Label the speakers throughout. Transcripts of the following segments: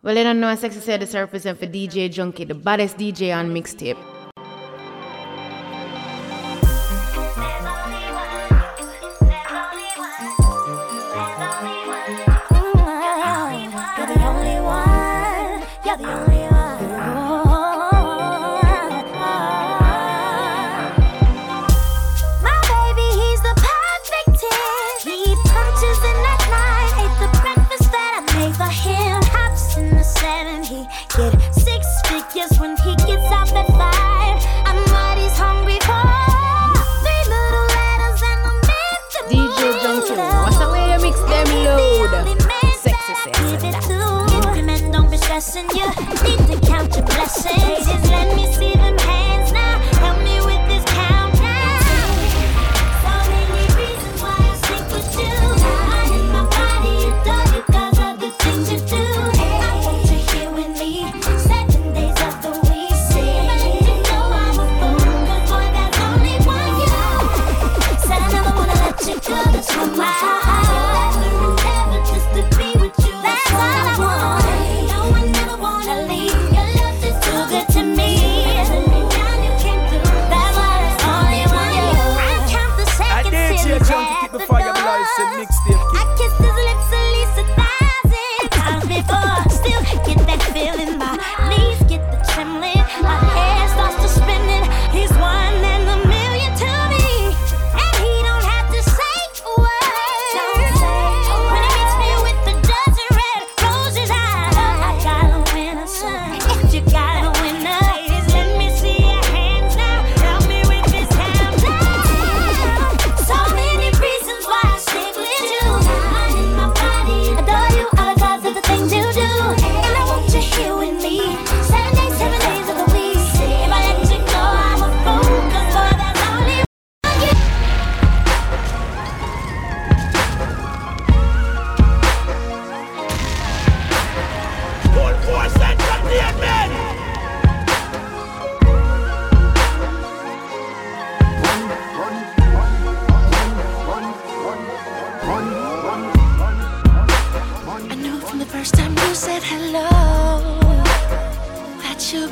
Speaker 1: Well, you don't know, Sexy said this represent for DJ Junky, the baddest DJ on mixtape.
Speaker 2: and you
Speaker 1: need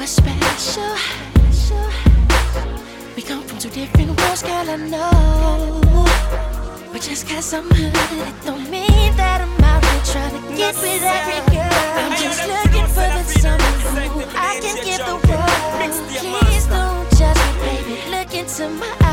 Speaker 3: we're special. We come from two different worlds, girl, I know. But just cause I'm hood, it don't mean that I'm out here trying to get with every girl. I'm just looking for the someone who I can give the world. Please don't judge
Speaker 2: me,
Speaker 3: baby. Look into my eyes.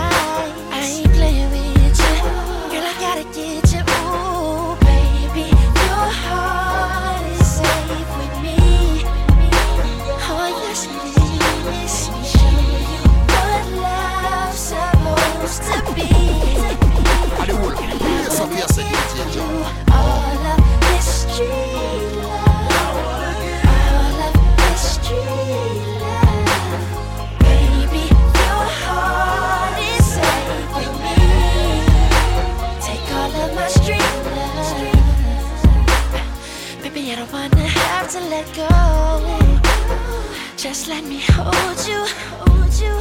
Speaker 3: Just let me hold you, hold you.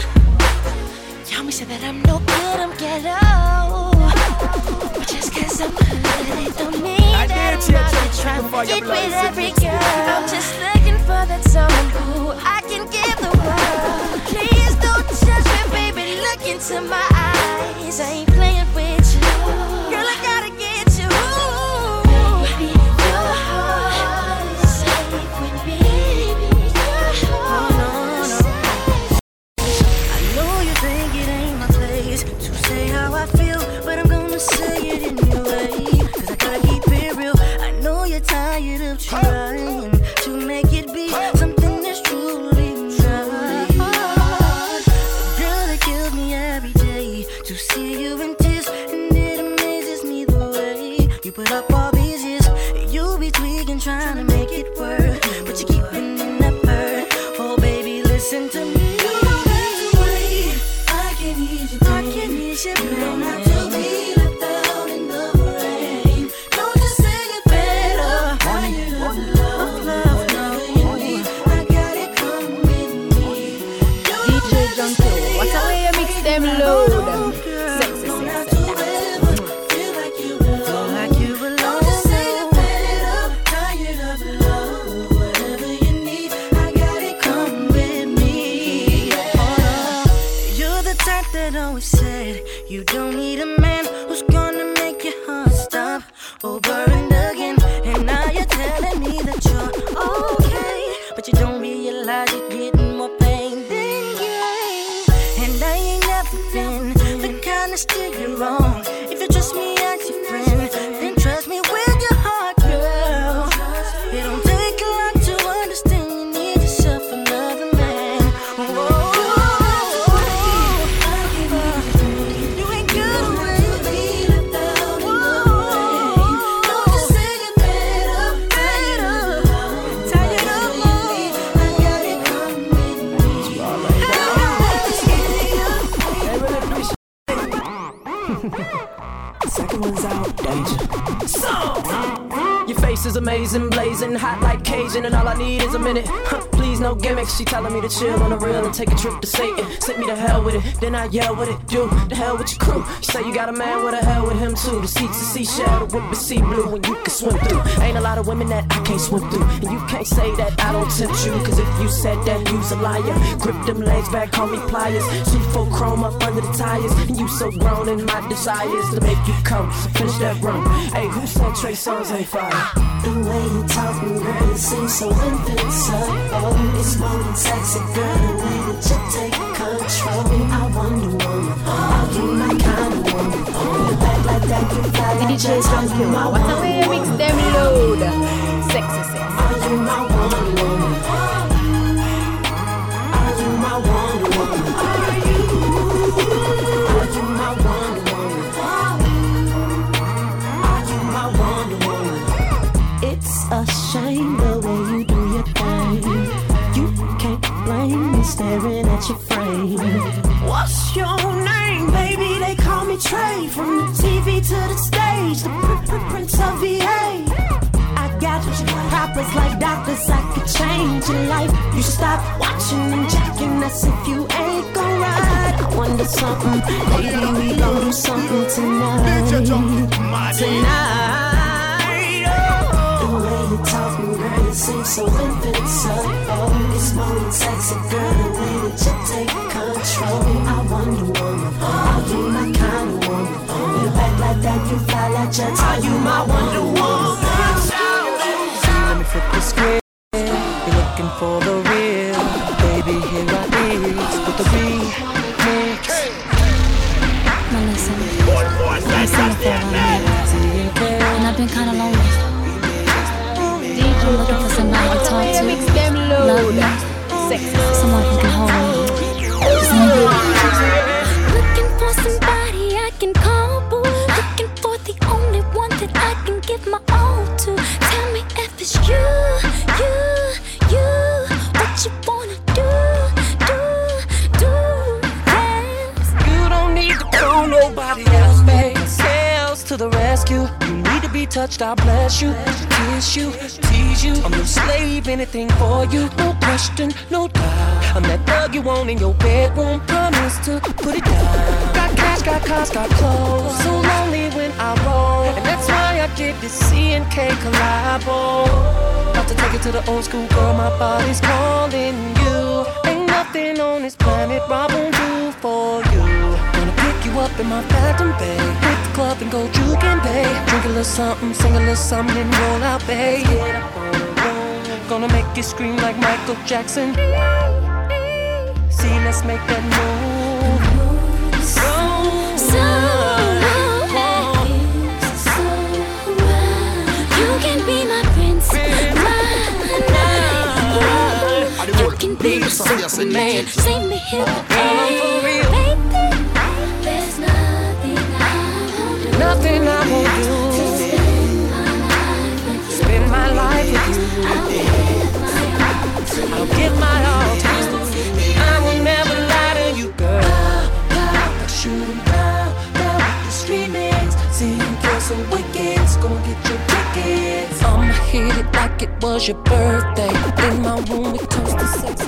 Speaker 3: Y'all may say that I'm no good, I'm ghetto. But just cause I'm good, it don't mean I
Speaker 4: that I'm not trying
Speaker 2: to
Speaker 4: get with every girl. I'm
Speaker 3: just looking for that someone who I can give the world.
Speaker 5: Please don't judge me, baby. Look
Speaker 3: into my eyes.
Speaker 6: Me to
Speaker 2: chill on the real and take a trip to Satan. Sent me to hell with it, then I yell what it do. The hell with your crew. You say you got a man, with a hell with him too. The seats a seashell, the whip is sea blue, and you can swim through. Ain't a lot of women that I can't swim through. And you can't say that I don't tempt you, cause if you said that, you's a liar. Grip them legs back, call me pliers. Two full chrome up under the tires. And you so grown in my desires to make you come. Finish that run. Hey, who said Trey Songz ain't fire?
Speaker 6: The way you talk, girl, it seems so invincible. It's more than sexy, girl the way that you take control. I wonder, woman, are you my kind of woman? You act like that, you fly like
Speaker 7: DJ Junky, what a way mix them load. Sexy
Speaker 6: From the TV to the stage, the Prince of VA. I got proppers like doctors, I could change your life. You stop watching and jacking us if you ain't gon' ride. I wonder something, maybe we gon' do something tonight. Tonight oh. the way you talk, girl, you seem so invincible. It's more than sexy, girl, the way that you take control. I wonder, woman, are you my kind of that, you fly like jets. Are you my Wonder Woman?
Speaker 8: Touched, I bless you, kiss you tease you. I'm no slave, anything for you. No question, no doubt. I'm that thug you want in your bedroom. Promise to put it down. Got cash, got cars, got clothes. So lonely when I roll. And that's why I did this C and K collabo. About to take it to the old school, girl. My body's calling you. Ain't nothing on this planet I won't do for you. Pick you up in my Phantom Bay. Hit the club and go and pay. Drink a little something, sing a little something, and roll out, babe. Gonna make you scream like Michael Jackson. See, let's make that move. So,
Speaker 9: so You can be my prince, my You can be the Superman. Save me here, baby. There's I won't do.
Speaker 8: Nothing I won't do. I'll give my all to you. I will never lie to you, girl. I down, down with the streamings. See you kill some wickets, gonna get your tickets. I'ma hit it like it was your birthday. In my room, we toast to sex.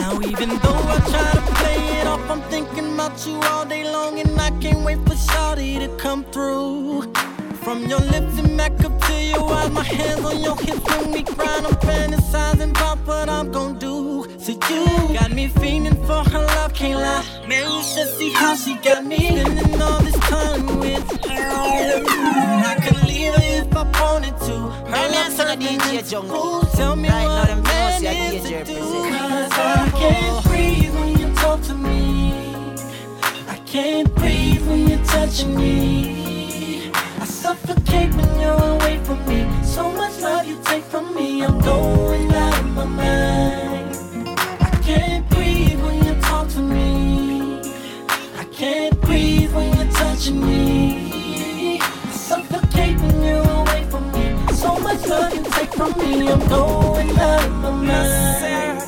Speaker 10: Now even though I try to play it off, I'm thinking about you all day long, can't wait for Shawty to come through. From your lips and back up to your eyes, my hands on your hips when we grind. I'm fantasizing about what I'm gonna do. to you. Got me fiending for her love, can't lie. Man, you should see how she got me spending all this time with her. I could leave her if I wanted to. Her love turning into fool. Tell me
Speaker 11: Right
Speaker 10: what a man
Speaker 11: know see a
Speaker 10: is to do. Cause I can't breathe when you can't breathe when you're touching me. I suffocate when you're away from me. So much love you take from me, I'm going out of my mind. I can't breathe when you talk to me. I can't breathe when you're touching me. I suffocate when you're away from me. So much love you take from me, I'm going out of my mind.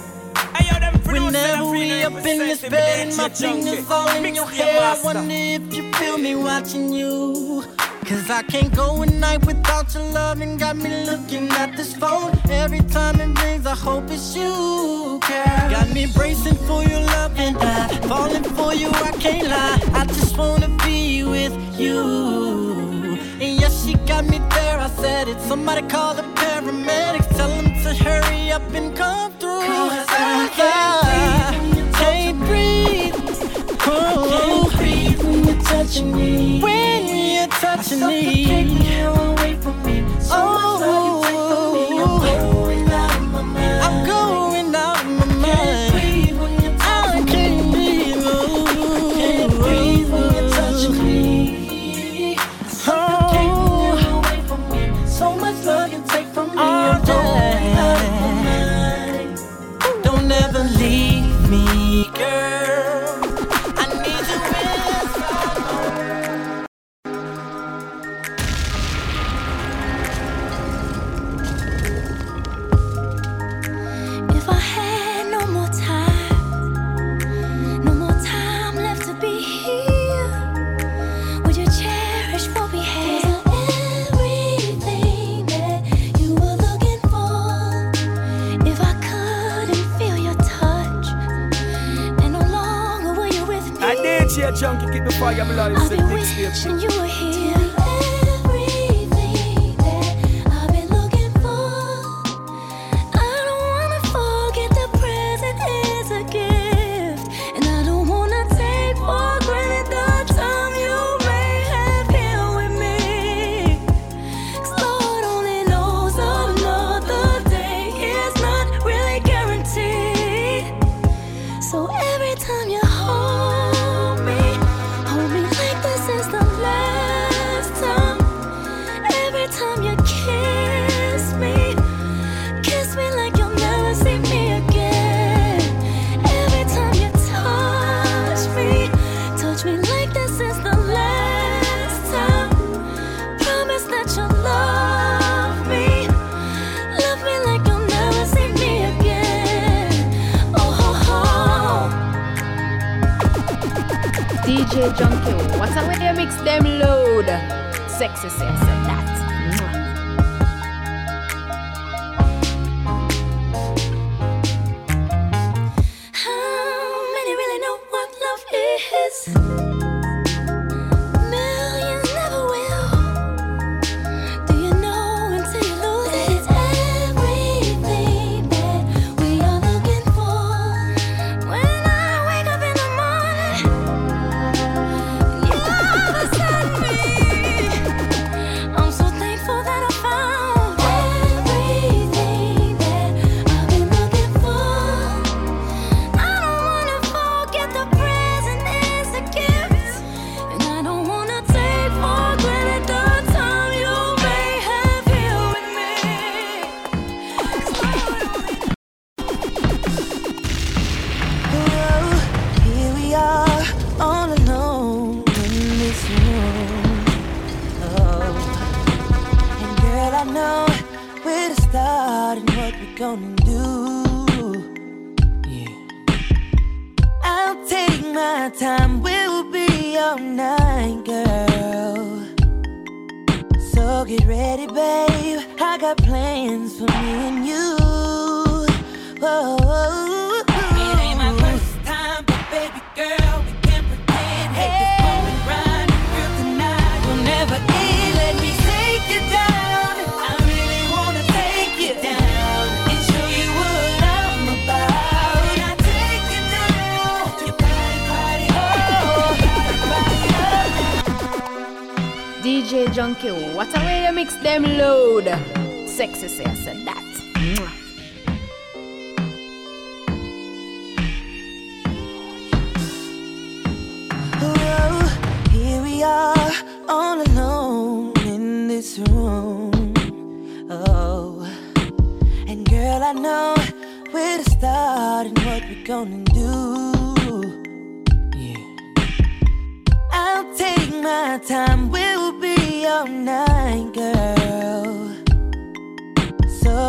Speaker 10: Up in this bed and my fingers all in your hair, I wonder if you feel me watching you. Cause I can't go a night without your love and got me looking at this phone. Every time it rings, I hope it's you, girl. Got me bracing for your love and I falling for you, I can't lie. I just wanna be with you. And yes, she got me there, I said it. Somebody call the paramedics, tell them to hurry up and come through. Cause I can't When you're touching me.
Speaker 9: Wishing you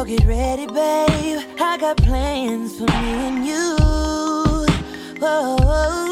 Speaker 6: Get ready, babe. I got plans for me and you. Whoa.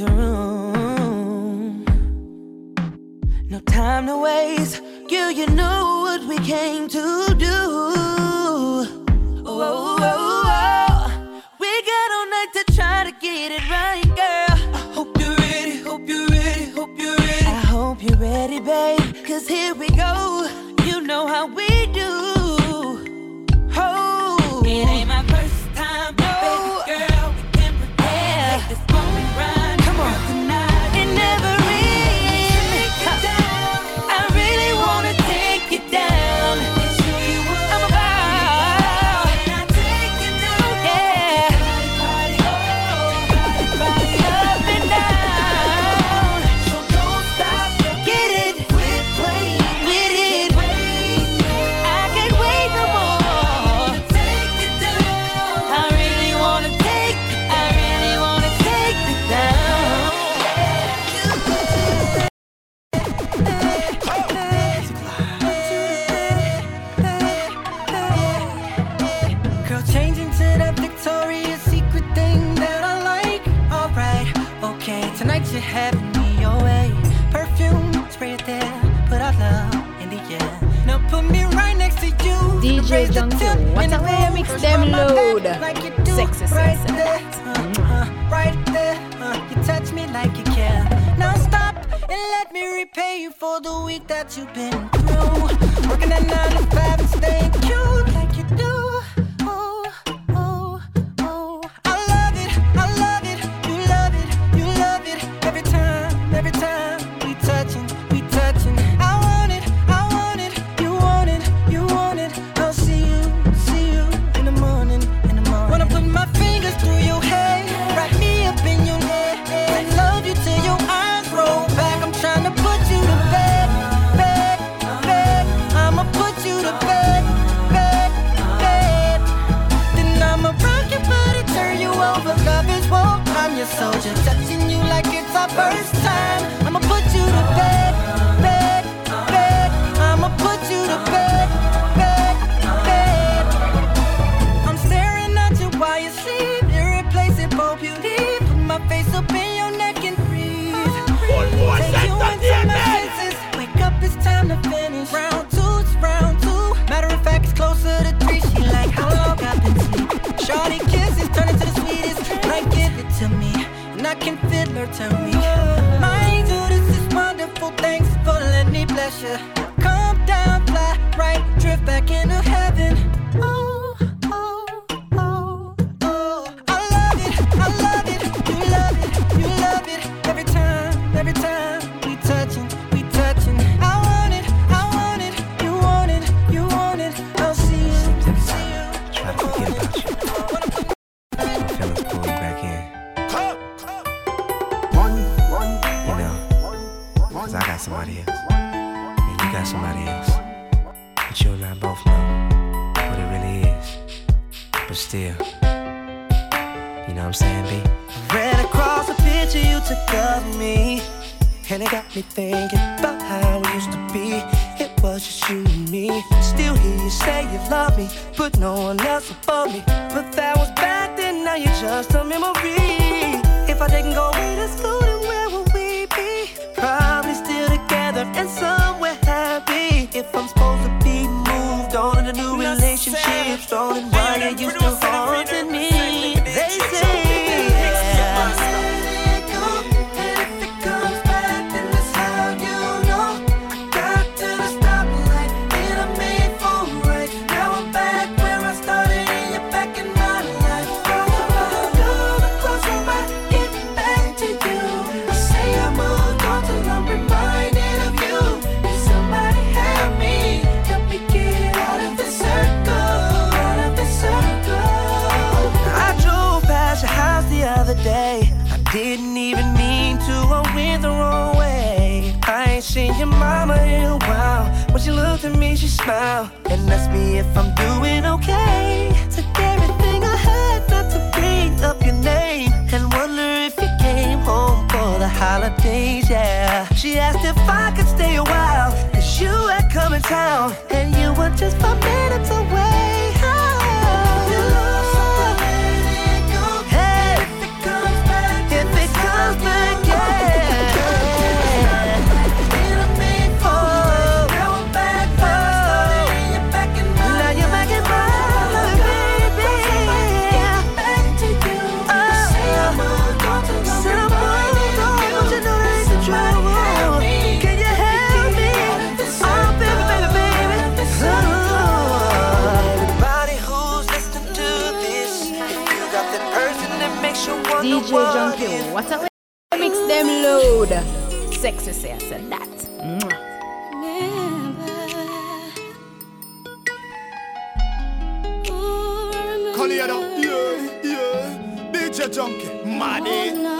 Speaker 12: to room. No time to waste. You, you know what we came to do. Oh, oh, oh, we got all night to try to get it right, girl.
Speaker 10: I hope you're ready, hope you're ready, hope you're ready.
Speaker 12: I hope you're ready, babe. Cause here we
Speaker 10: raise the tune.
Speaker 7: What a way
Speaker 10: I
Speaker 7: mix them load.
Speaker 10: Like you do,
Speaker 7: sexy,
Speaker 10: right there, uh, uh, right there. Uh, you touch me like you care. Now stop and let me repay you for the week that you've been through. Working at nine to five and staying cute.
Speaker 12: no one else for me. But that was back then, now you're just a memory. If I didn't go away to school, then where would we be? Probably still together and somewhere happy. If I'm supposed to be moved on in a new relationship, strolling while you smile and ask me if I'm doing okay. Took everything I had not to bring up your name and wonder if you came home for the holidays. Yeah, she asked if I could stay a while, cause you had come in town and you were just a minutes away.
Speaker 7: sexy says and that.
Speaker 13: Yeah, yeah. DJ
Speaker 9: Junky, Maddie. Oh,
Speaker 14: no.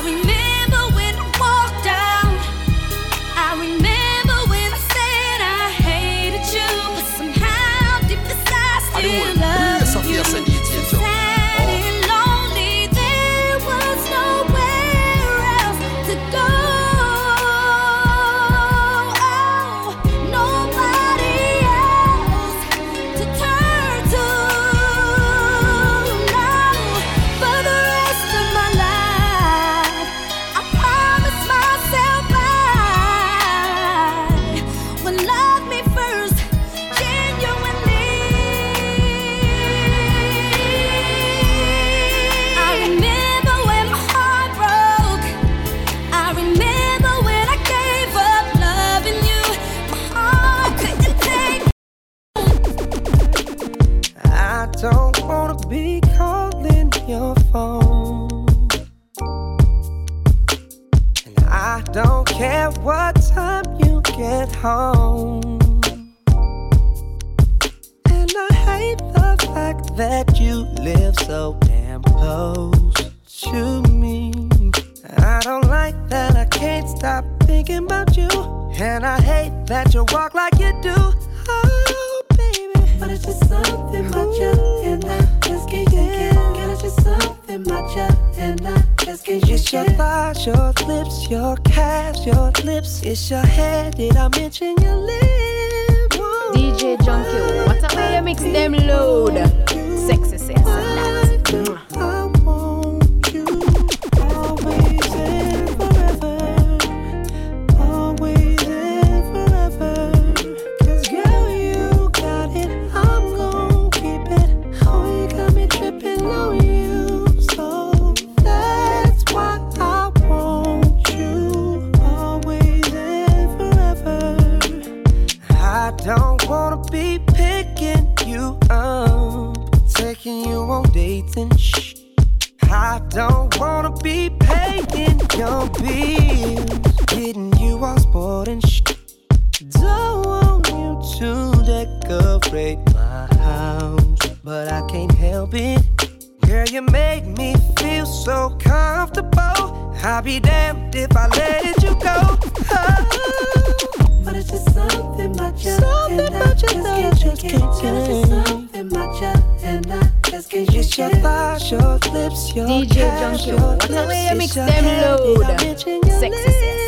Speaker 6: sorry.
Speaker 14: your bills, getting you all spoiled and sh. Don't want you to decorate my house, but I can't help it. Girl, you make me feel so comfortable. I'll be damned if I let you go. Oh.
Speaker 6: But it's just something about you,
Speaker 14: something
Speaker 6: about I
Speaker 14: you
Speaker 6: just can't,
Speaker 14: just
Speaker 6: can't,
Speaker 14: can't,
Speaker 6: can't. It's just something about you, and I just
Speaker 14: your thoughts, your lips, your
Speaker 1: DJ
Speaker 14: Junky,
Speaker 1: what a way you mix them load. Sexy,
Speaker 6: sexy.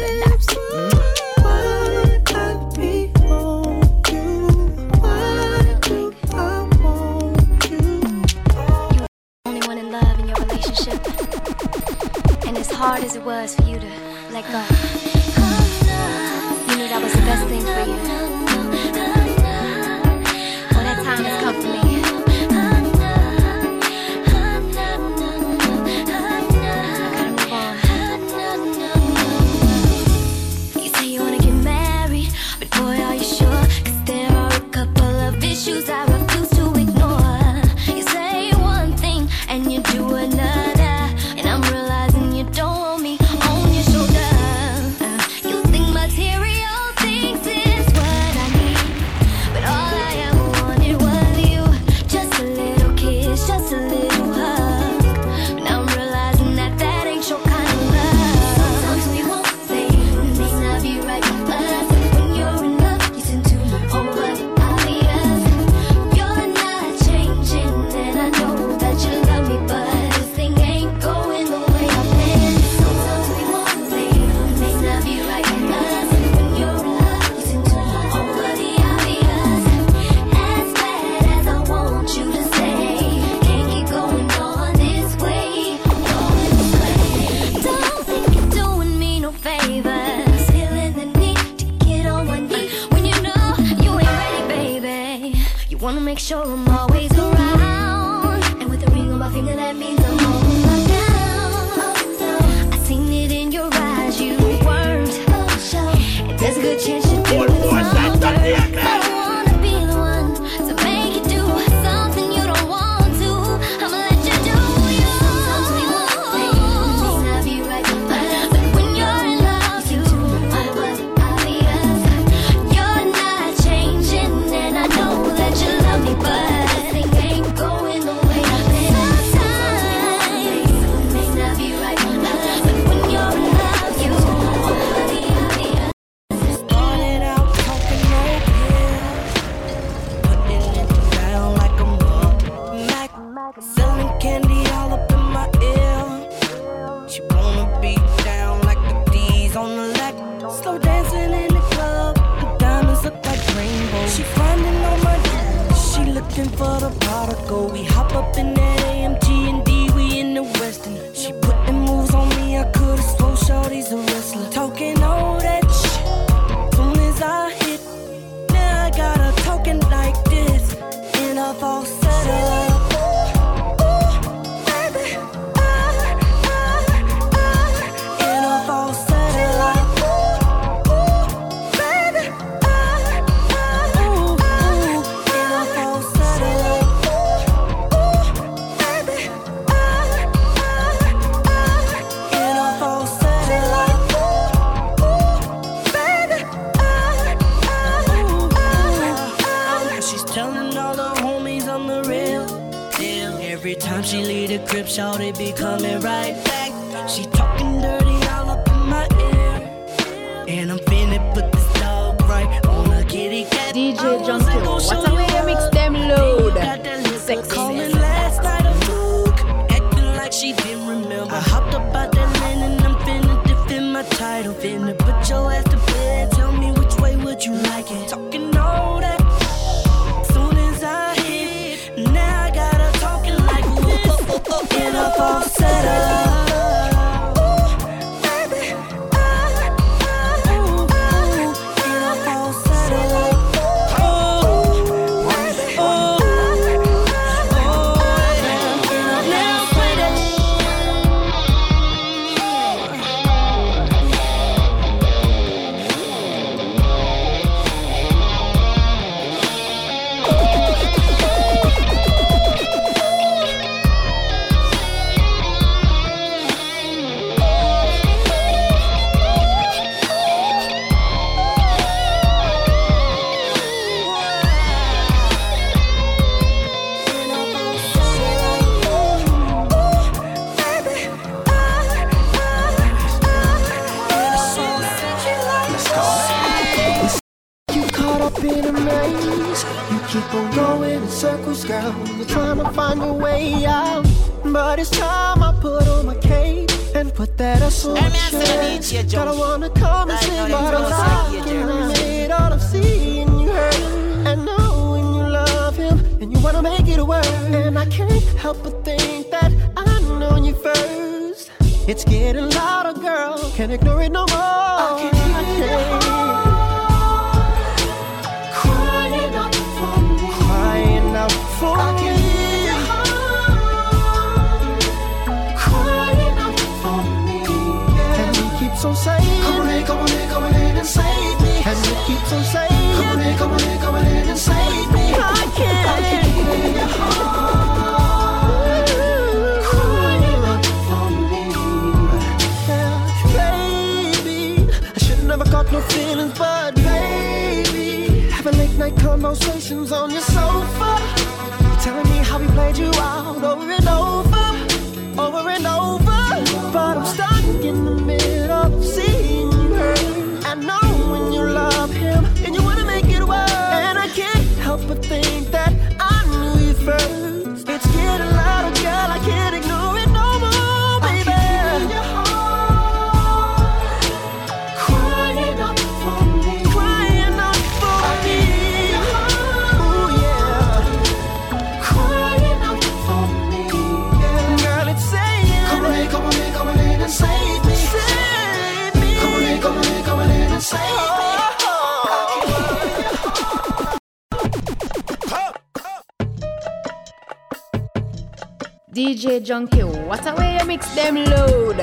Speaker 7: DJ
Speaker 6: Junky, what a way you mix them load?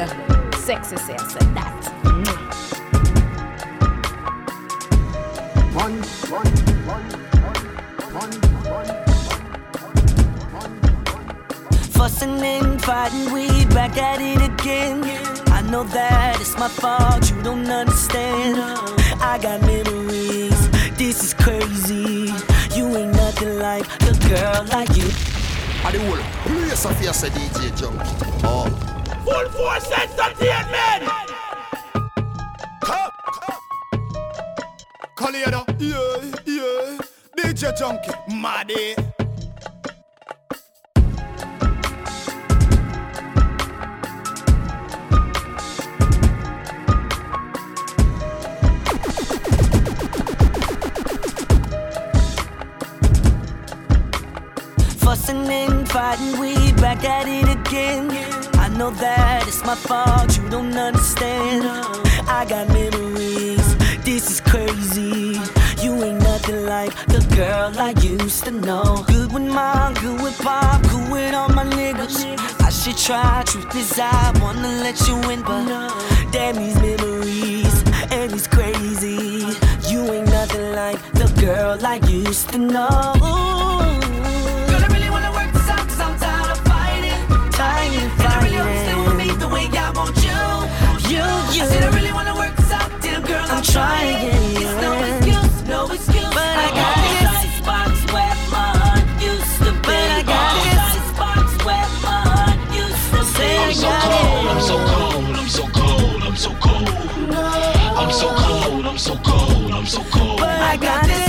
Speaker 6: Sexy, say I said that.
Speaker 15: One, one, one, one, one.
Speaker 2: Fussing and fighting, we back at it again. I know that it's my fault, you don't understand. I got memories, this is crazy. You ain't nothing like the girl like you.
Speaker 15: And the whole place of here say DJ Junky. Oh.
Speaker 16: Full force entertainment.
Speaker 15: Collider.
Speaker 13: Yeah, yeah. DJ Junky, Maddy.
Speaker 2: Again. I know that it's my fault, you don't understand. I got memories, this is crazy. You ain't nothing like the girl I used to know. Good with mom, good with pop, good with all my niggas. I should try, truth is I wanna let you in, but damn these memories, and it's crazy. You ain't nothing like the girl I used to know. Tired fighting. And I really you me the way I want you. You, you. I said I really wanna work this out, damn girl. I'm, trying. It's no excuse, no excuse. But I got this icebox where my heart used to be. But I got this icebox where my heart used
Speaker 17: so cold. I'm so cold, I'm so cold, I'm so cold. I'm so cold, I'm so cold, I'm so cold.
Speaker 2: But I got this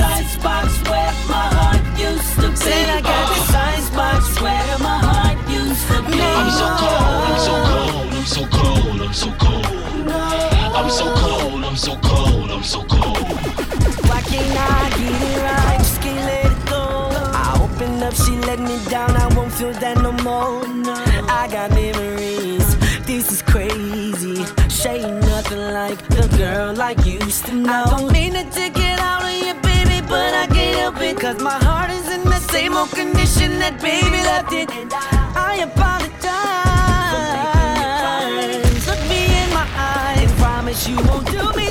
Speaker 2: up, she let me down. I won't feel that no more. I got memories. This is crazy. She ain't nothing like the girl I used to know. I don't mean to take it out on you, baby, but I can't help it. Cause my heart is in the same old condition that baby left it. I apologize. Look me in my eyes, promise you won't do me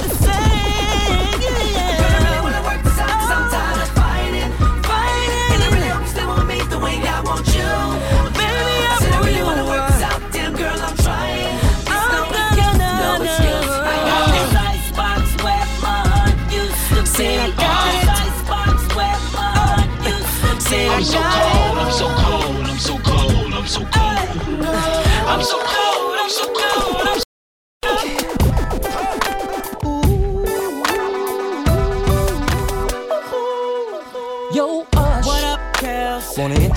Speaker 2: I'm
Speaker 17: so cold, I'm so cold, I'm so cold, I'm so cold. I'm so cold, I'm so cold,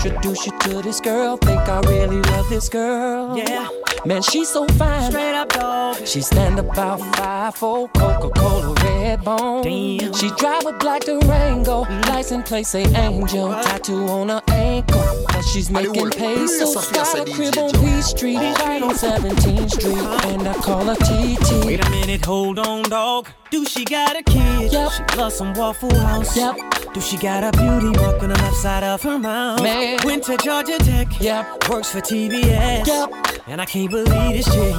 Speaker 8: introduce you to this girl. Think I really love this girl.
Speaker 2: Yeah.
Speaker 8: Man, she's so fine.
Speaker 2: Straight up dog.
Speaker 8: She stand about five for Coca-Cola red bone.
Speaker 2: Damn.
Speaker 8: She drive a black Durango, mm. license plate say Angel, tattoo on her ankle. But she's making
Speaker 15: whole-
Speaker 8: pesos. Got a crib on
Speaker 15: Joe.
Speaker 8: P Street, right on 17th Street, and I call her TT.
Speaker 2: Wait a minute, hold on, dog. Do she got a kid?
Speaker 8: Yep.
Speaker 2: She loves some Waffle House.
Speaker 8: Yep.
Speaker 2: Do she got a beauty mark on the left side of her mouth?
Speaker 8: Man.
Speaker 2: Went to Georgia Tech.
Speaker 8: Yep.
Speaker 2: Works for TBS.
Speaker 8: Yep.
Speaker 2: And I can't believe this chick.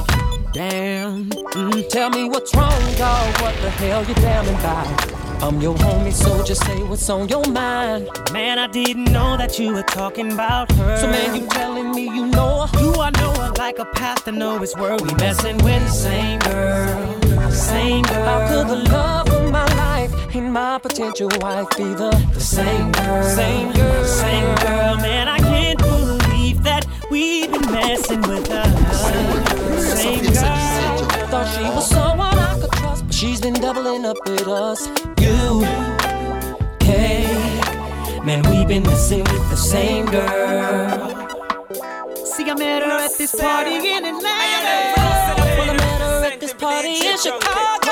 Speaker 2: Damn. Mm.
Speaker 8: Tell me what's wrong, dog. What the hell you damning about? I'm your homie, so just say what's on your mind.
Speaker 2: Man, I didn't know that you were talking about her.
Speaker 8: So man, you telling me you know her?
Speaker 2: Do I know her like a path to know his word? We messing with the same girl.
Speaker 8: My potential wife be the, the same girl? Same girl.
Speaker 2: Same girl, man, I can't believe that we've been messing with her. Same girl.
Speaker 8: Thought she was someone I could trust, but she's been doubling up with us. You,
Speaker 2: Hey, man, we've been messing with the same girl. See, I met her at this party in Atlanta.
Speaker 8: I met her at this party in Chicago.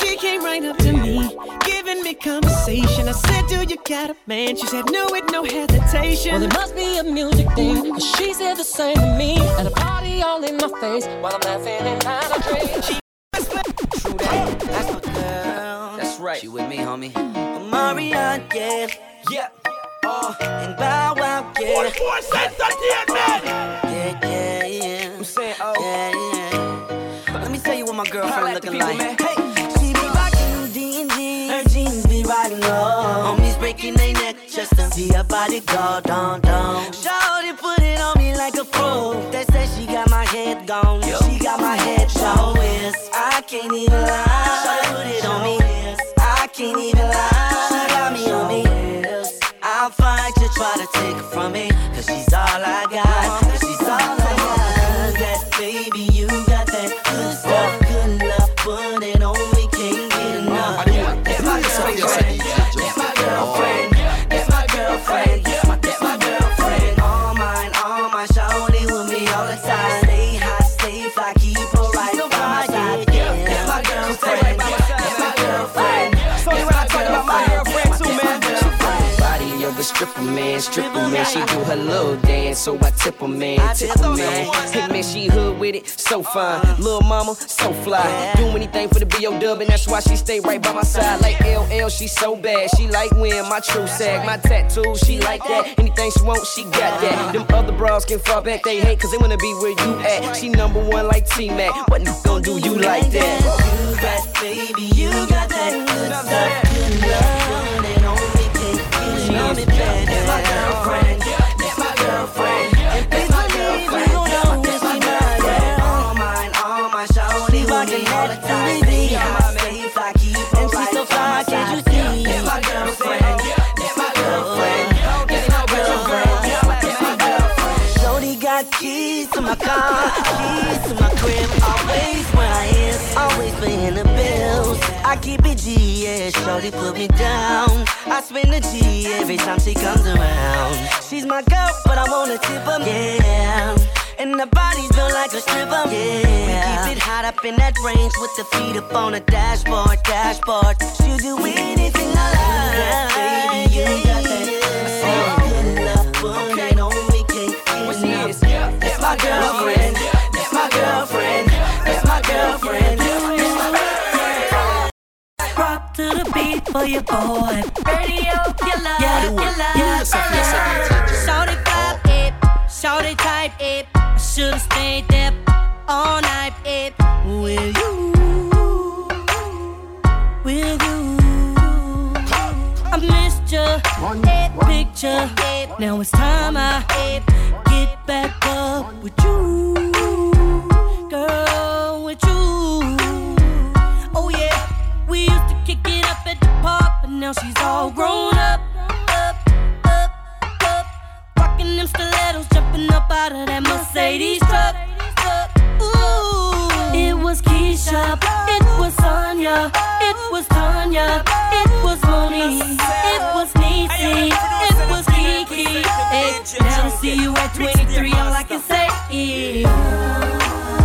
Speaker 2: She came right up to me, giving me conversation. I said, Do you got a man? She said, No, with no hesitation.
Speaker 8: Well, it must be a music thing, cause she said the same to me. At a party all in my face, while I'm laughing and not a drink.
Speaker 2: True that. That's my girl.
Speaker 4: That's right. She with me, homie.
Speaker 2: Marion, yeah.
Speaker 4: Yeah.
Speaker 2: Oh, and Bow Wow, yeah.
Speaker 16: 44 cents entertainment.
Speaker 2: Yeah, yeah, yeah.
Speaker 4: I'm saying, oh.
Speaker 2: Yeah, yeah. Let me tell you what my girlfriend
Speaker 4: at
Speaker 2: looking
Speaker 4: people,
Speaker 2: like. See her body go down, down. Shawty put it on me like a pro. They say she got my head gone, Yo. she got my head show is. I can't even lie. She put it on me, I can't even lie. She got me on me. I'll fight to try to take her from me, cause she's all I got.
Speaker 14: Stripper man, stripper man. She do her little dance, so I tip her man, tip her man. Hey man, she hood with it, so fine. Little mama, so fly. Do anything for the B.O. dub, and that's why she stay right by my side. Like LL, she so bad. She like when my true sag, my tattoo, she like that. Anything she want, she got that. Them other bras can fall back, they hate, cause they wanna be where you at. She number one like T-Mac. What you gon' do you like
Speaker 2: keep
Speaker 18: it G, yeah, shorty put me down. I spend a G every time she comes around. She's my girl, but I wanna tip her, yeah. And the body's built like a stripper, yeah. We keep it hot up in that range with the feet up on the dashboard, dashboard. She'll do anything I like, baby. You got that. Oh, good love, boom, ain't on me, can't enough. That's my girlfriend. That's my girlfriend. That's my girlfriend.
Speaker 2: Rock to the beat for your boy. Radio killer, yeah, killer, yeah. Shout it clap it, shout it type it. I should've stayed there all night it with you, with you. I missed your picture. Now it's time I get back up with you, now she's all grown up, up, up, up. Rocking them stilettos, jumping up out of that Mercedes truck. Ooh, it was Keisha, it was Sonya, it was Tanya, it was Moni, it was Niecy, it was Kiki. Hey, now to see you at 23, all I can say is.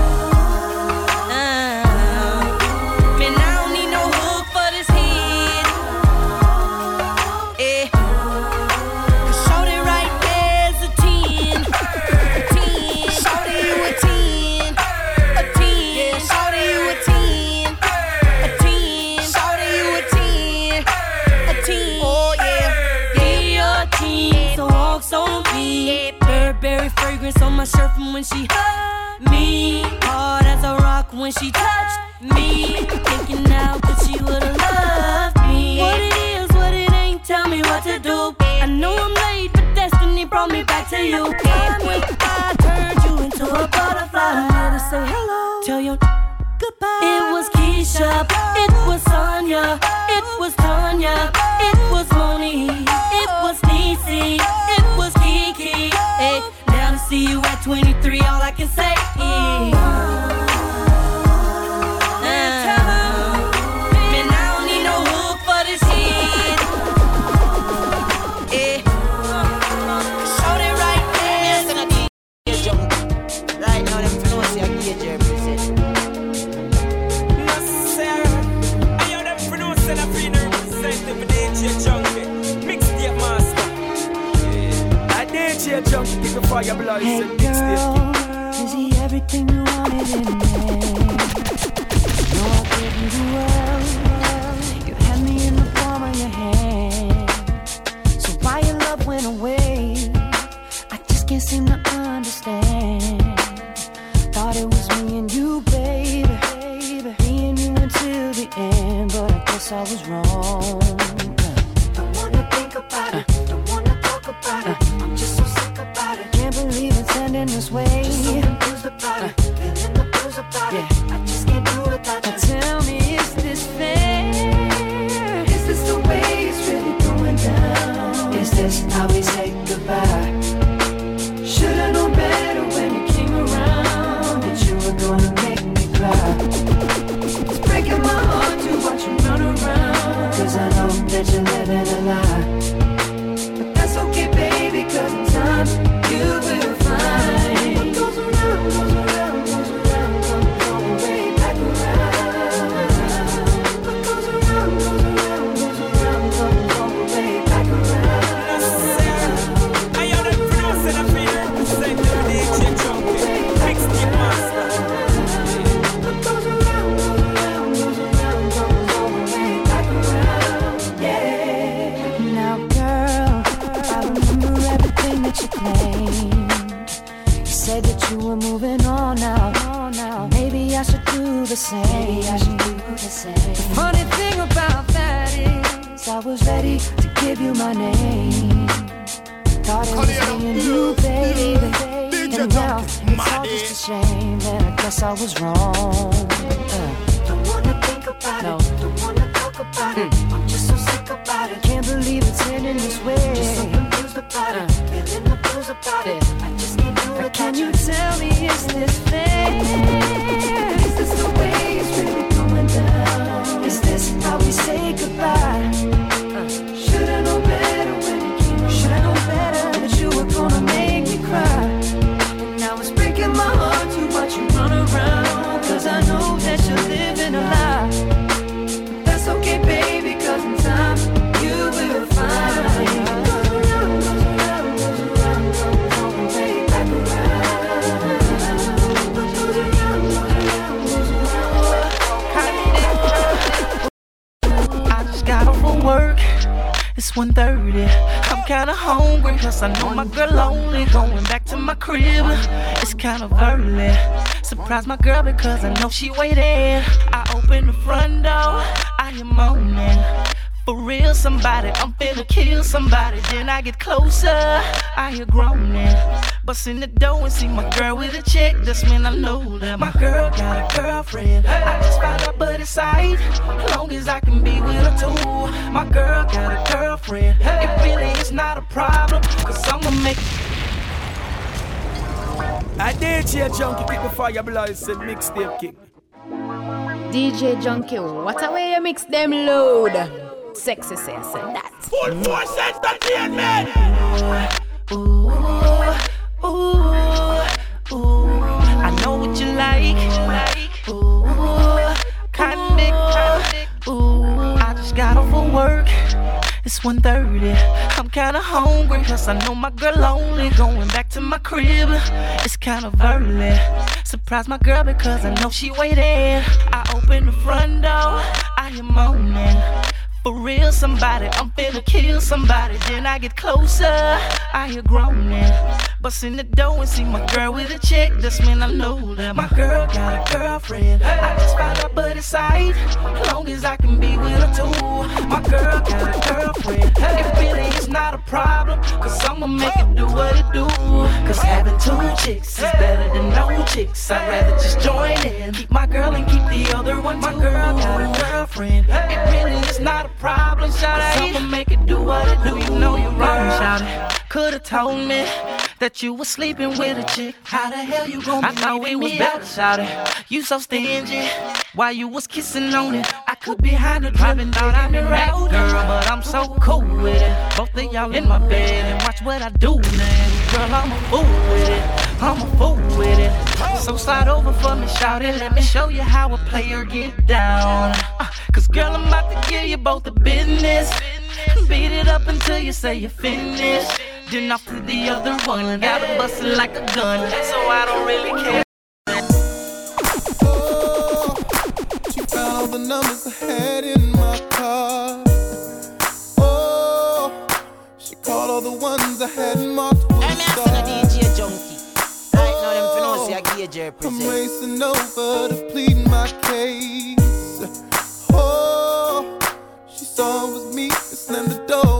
Speaker 2: Fragrance on my shirt from when she hugged me. Hard as a rock when she touched me. Thinking now that she would've loved me. What it is, what it ain't, tell me what to do. I know I'm late, but destiny brought me back to you. And when I turned you into a butterfly, I'm here to say hello. Tell you goodbye. It was Keisha, it was Sonya, it was Tanya, it was Moni, it was Niecy, see you at 23, all I can say is.
Speaker 12: The
Speaker 18: Surprise my girl because I know she waiting. I open the front door, I am moaning. For real, somebody, I'm finna kill somebody. Then I get closer, I hear groaning. Bust in the door and see my girl with a check. That's when I know that my girl got a girlfriend. I just found out, but it's sight. Long as I can be with her too. My girl got a girlfriend. It really is not a problem, cause I'ma make
Speaker 4: I did hear Junky kick before your blood said mixtape kick.
Speaker 1: DJ Junky, what a way you mix them load. Sexy say I said that.
Speaker 12: Full force entertainment.
Speaker 18: It's 1.30. I'm kinda hungry, plus I know my girl lonely. Going back to my crib, it's kind of early. Surprise my girl because I know she waiting. I open the front door, I am moaning. For real, somebody, I'm finna kill somebody. Then I get closer, I hear groaning. Bust in the door and see my girl with a chick. That's when I know that my girl got a girlfriend. I just found out, but it's sight. Long as I can be with her too. My girl got a girlfriend. It really is not a problem. Cause I'ma make it do what it do. Cause having two chicks is better than no chicks. I'd rather just join in. Keep my girl and keep the other one. Too. My girl got a girlfriend. It really is not a problem, shout out. I'ma make it do what it do. You know you're wrong, shout it. Could've told me that you was sleeping with a chick. How the hell you gon' I thought we was better, shout it. You so stingy. While you was kissing on it, I could be behind the driving, thought I'd been rap girl, but I'm so cool with it. Both of y'all in my bed and watch what I do, man. Girl, I'm a fool with it. I'm a fool with it. So slide over for me, shout it. Let me show you how a player get down. Uh, Cause girl, I'm about to give you both the business. Beat it up until you say you're finished. Then off to the other one. Gotta bust it like a gun. So I don't really care.
Speaker 19: She found all the numbers I had in my car. Oh, she called all the ones I had marked with
Speaker 20: I'm asking a DJ Junky. Right now, them finna see a gauge
Speaker 19: I'm racing over to plead my case. Oh, she saw it was me, and slammed the door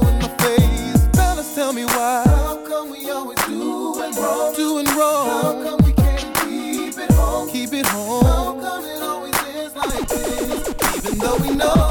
Speaker 19: wrong. How come we can't keep it home? Keep it home. How come it always is like this? Even though we know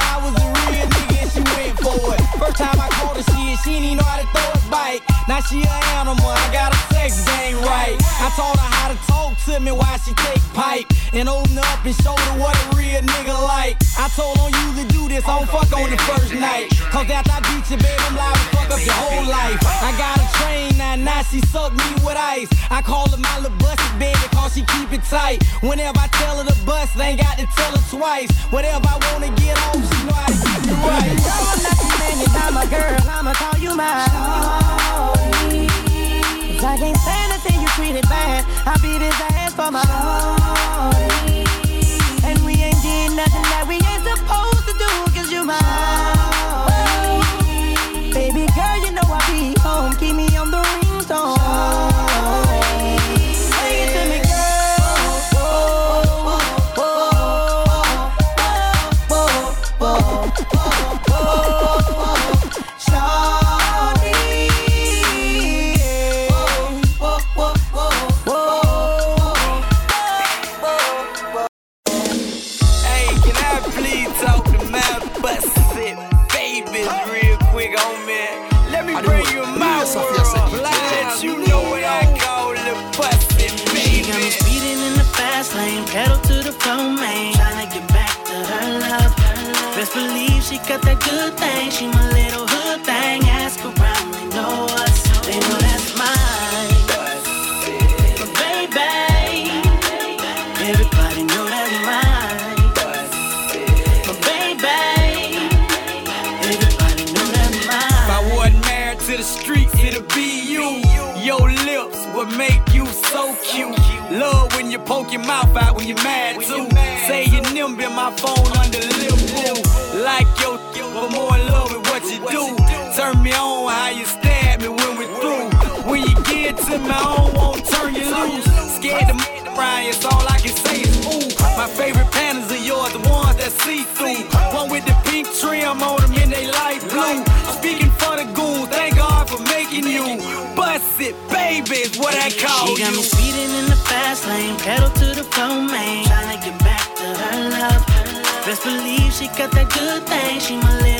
Speaker 1: I
Speaker 21: was a real nigga and she went for it. First time I called her shit, she didn't know how to throw it. Now she a animal, I got a sex game right. I taught her how to talk to me while she take pipe and open up and show her what a real nigga like. I told on you to do this, I don't fuck on the first night. Cause after I beat you, baby, I'm liable to fuck up your whole life. I got a train now, now she suck me with ice. I call her my little busted baby cause she keep it tight. Whenever I tell her to bust, ain't got to tell her twice. Whatever I wanna get on, she know I it right
Speaker 10: when you're not my girl, I'ma call you mine. Cause I can't stand it till you treat it bad. I beat his ass for my Shorty. And we ain't did nothing that we ain't supposed to do, cause you mine.
Speaker 21: mouth out when you're mad too, say You're mad nimble in my phone, what I call
Speaker 2: she got me speeding in the fast lane, pedal to the floor, man. Tryna get back to her love. Best believe she got that good thing, she my little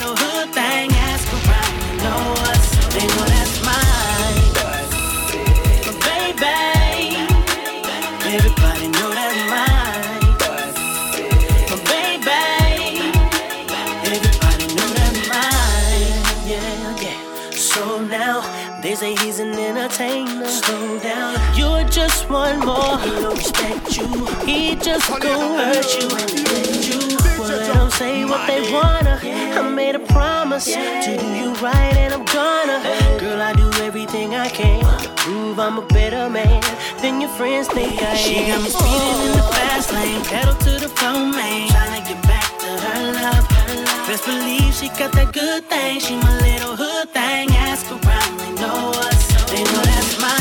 Speaker 13: more. He don't respect you. He just gon' hurt you. Well, let 'em say what they wanna. I made a promise to do you right, and I'm gonna. Girl, I do everything I can to prove I'm a better man than your friends think I am. She got me speeding in the fast lane, pedal to the floor, man. Tryna get back to her love. Best believe she got that good thing. She my little hood thing. Ask around, they know us. They know that's mine.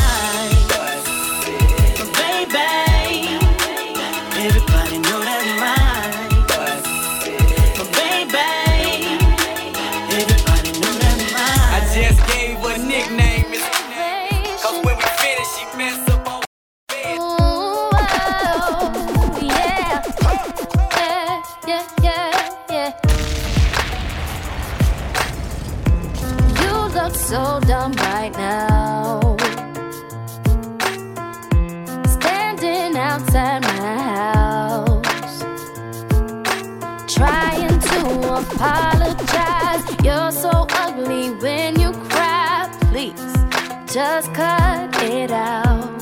Speaker 9: Apologize. You're so ugly when you cry. Please, just cut it out.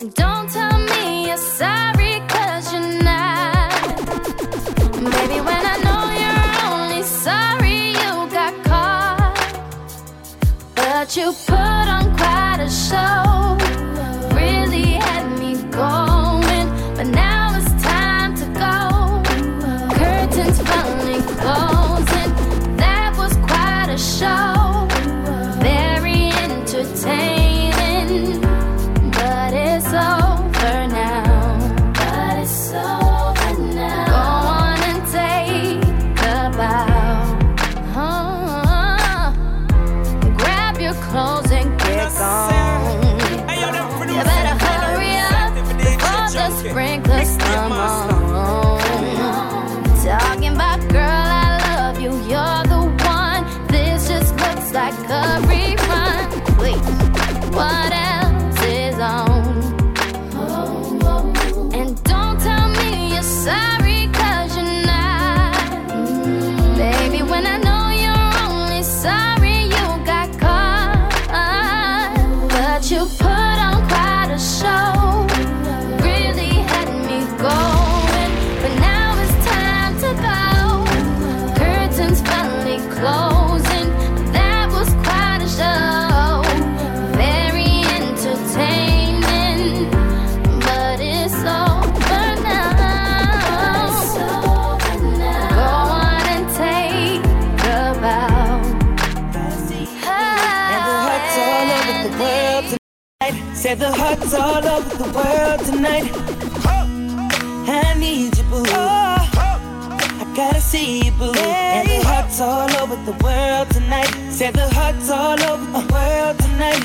Speaker 9: And don't tell me you're sorry, cause you're not. Baby, when I know you're only sorry you got caught. But you put on quite a show. And the
Speaker 18: hearts all over the world tonight. I need you, boo. I gotta see you, boo. And the hearts all over the world tonight. Said the hearts all over the world tonight.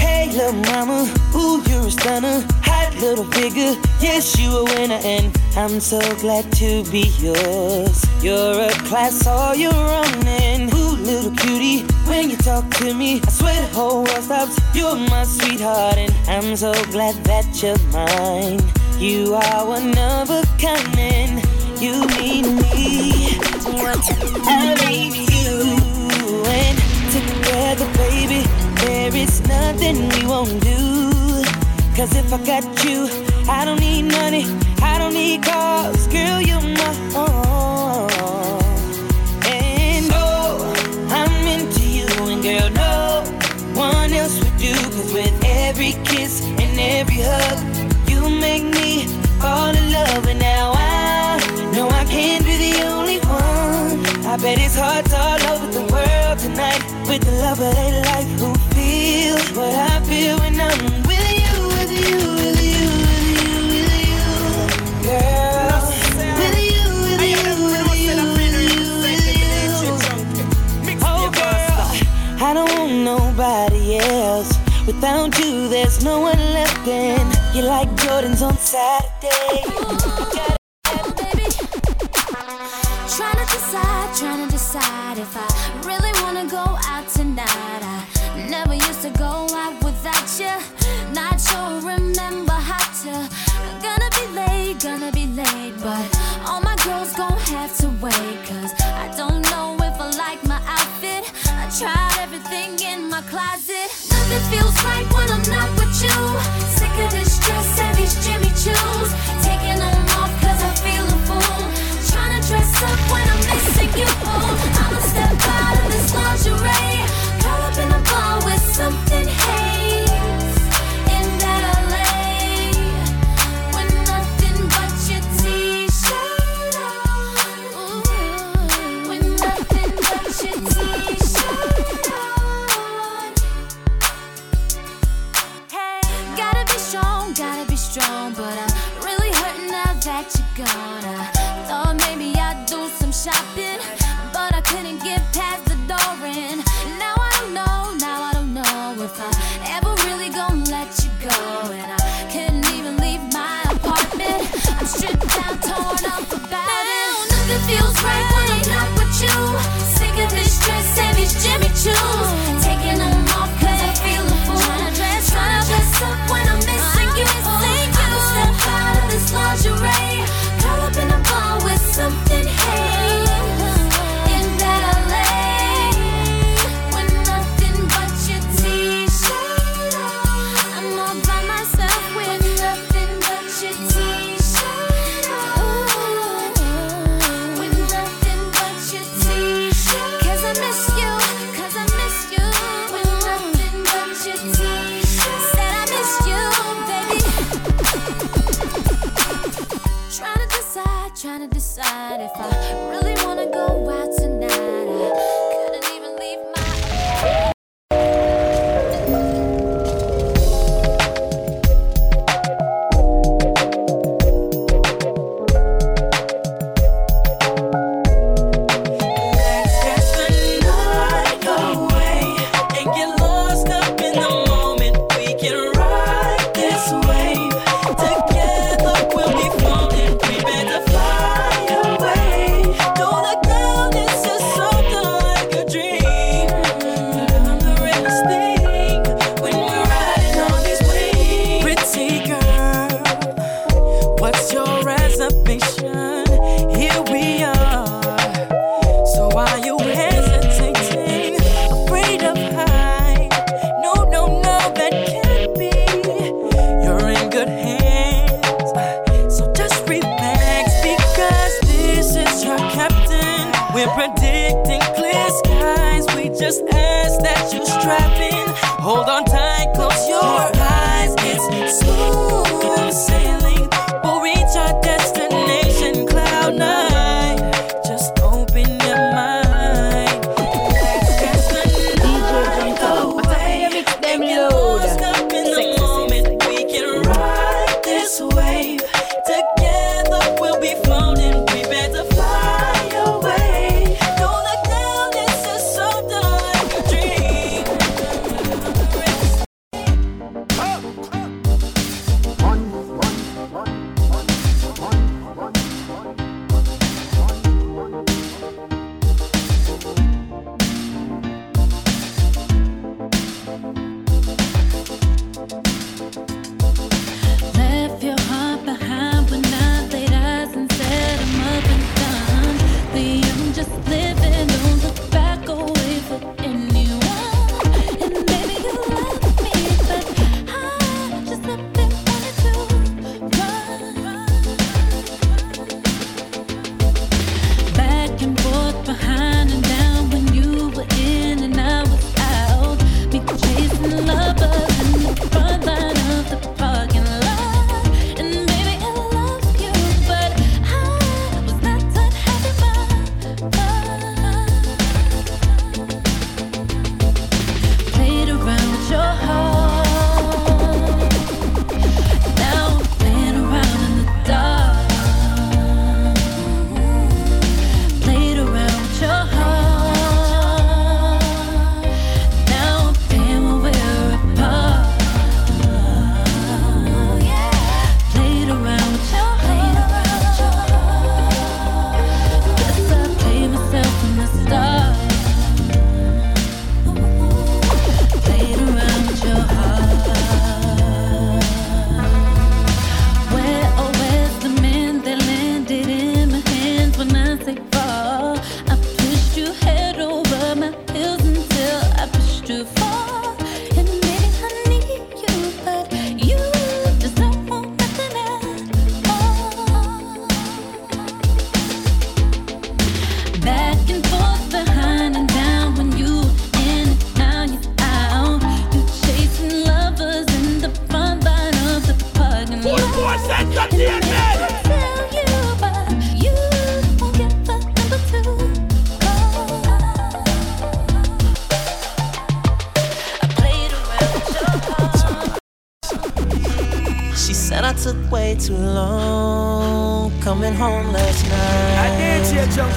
Speaker 18: Hey, little mama, ooh, you're a stunner. Hot little figure, yes, you a winner, and I'm so glad to be yours. You're a class all your own, and little cutie, when you talk to me, I swear the whole world stops. You're my sweetheart, and I'm so glad that you're mine. You are one of a kind, and you mean me. I mean you, and together, baby, there is nothing we won't do. Cause if I got you, I don't need money, I don't need cars, girl, you're my all. I bet it's hearts all over the world tonight with the love of their life who feel what I feel when I'm with you, with you, with you, with you, with you, girl. With you, with you, with you, with you. Oh, girl, I don't want nobody else. Without you, there's no one left. And you like Jordans on Saturday.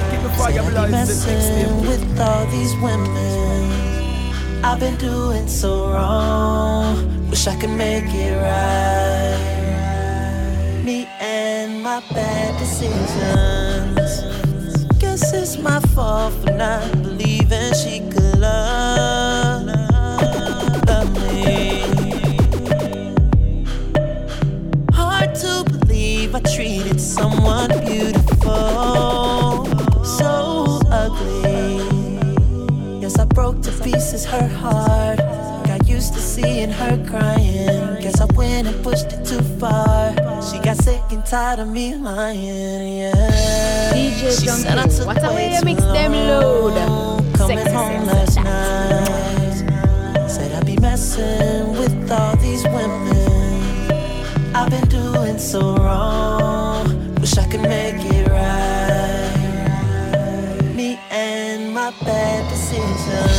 Speaker 4: Keep the fire blazing.
Speaker 6: with all these women. I've been doing so wrong. Wish I could make it right. Me and my bad decisions. Guess it's my fault for not believing she could love, love me. Hard to believe I treated someone to pieces her heart. Got used to seeing her crying. Guess I went and pushed it too far. She got sick and tired of me lying. Yeah.
Speaker 7: DJ
Speaker 6: She said I took
Speaker 7: what a way
Speaker 6: way too
Speaker 7: mix them load.
Speaker 6: Coming
Speaker 7: Sexy,
Speaker 6: home last night. Said I'd be messing with all these women. I've been doing so wrong. Wish I could make it right. Me and my bad decisions.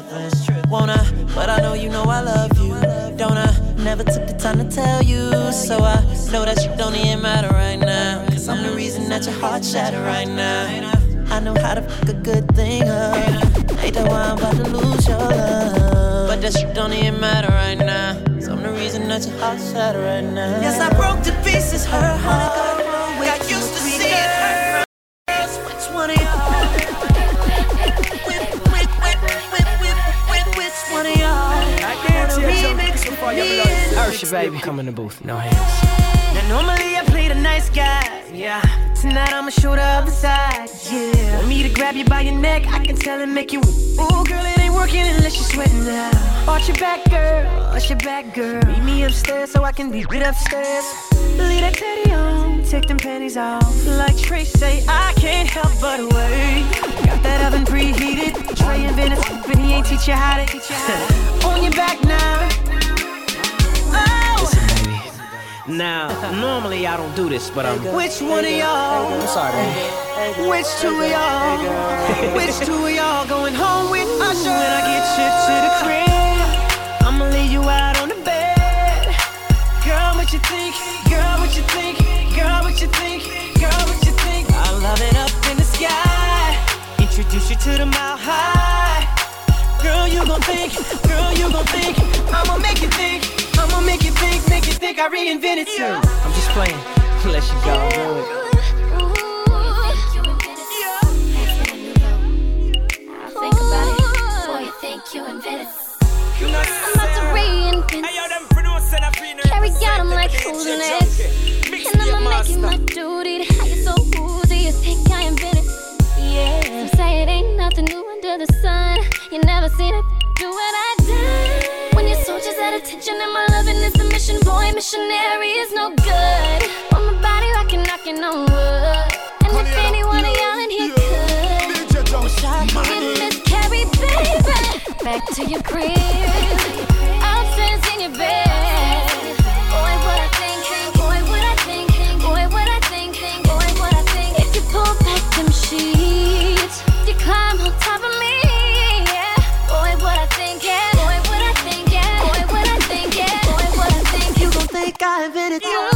Speaker 6: tripping, I? But I know you know I love you, don't I? Never took the time to tell you, so I know that you don't even matter right now. Cause I'm the reason that your heart shattered right now. I know how to fuck a good thing up. Ain't that why I'm about to lose your love? But that shit don't even matter right now. So I'm the reason that your heart shattered right now. Yes, I broke to pieces her heart.
Speaker 12: Usher, baby. Come in the booth, no hands.
Speaker 10: Now normally I play the nice guy, yeah. Tonight I'ma show the other side, yeah. Want me to grab you by your neck? I can tell and make you. Ooh, girl, it ain't working unless you're sweating now. Arch your back, girl. Arch your back, girl. Meet me upstairs so I can be rid upstairs. Leave that teddy on, take them panties off. Like Trey say, I can't help but wait. Got that oven preheated. Trey invented, but he ain't teach you how to. on your back now.
Speaker 12: Now, normally I don't do this, but I'm.
Speaker 10: Which one of y'all?
Speaker 12: I'm sorry, baby.
Speaker 10: Which two of y'all? Which two of y'all going home with Usher? When I get you to the crib, I'ma leave you out on the bed. Girl, what you think? Girl, what you think? Girl, what you think? Girl, what you think? I love it up in the sky. Introduce you to the mile high. Girl, you gon' think, girl, you gon' think. I'ma make you think, I'ma make you think, make you think I reinvented you.
Speaker 12: I'm just playing. Let you go, do it.
Speaker 9: Think about it. Boy, you think you invented. I'm about to reinvent. Carry out, I'm like, who's next? And I'ma make it my duty to have you so woozy. You think I invented? Yeah. Some say it ain't nothing new under the sun. You never seen it do what I done. When your soldiers at attention and my loving is the mission, boy, missionary is no good. Want my body rocking, knocking on wood. And if any one of y'all in here could, wish I could Carrie, baby, back to your crib. private. It's all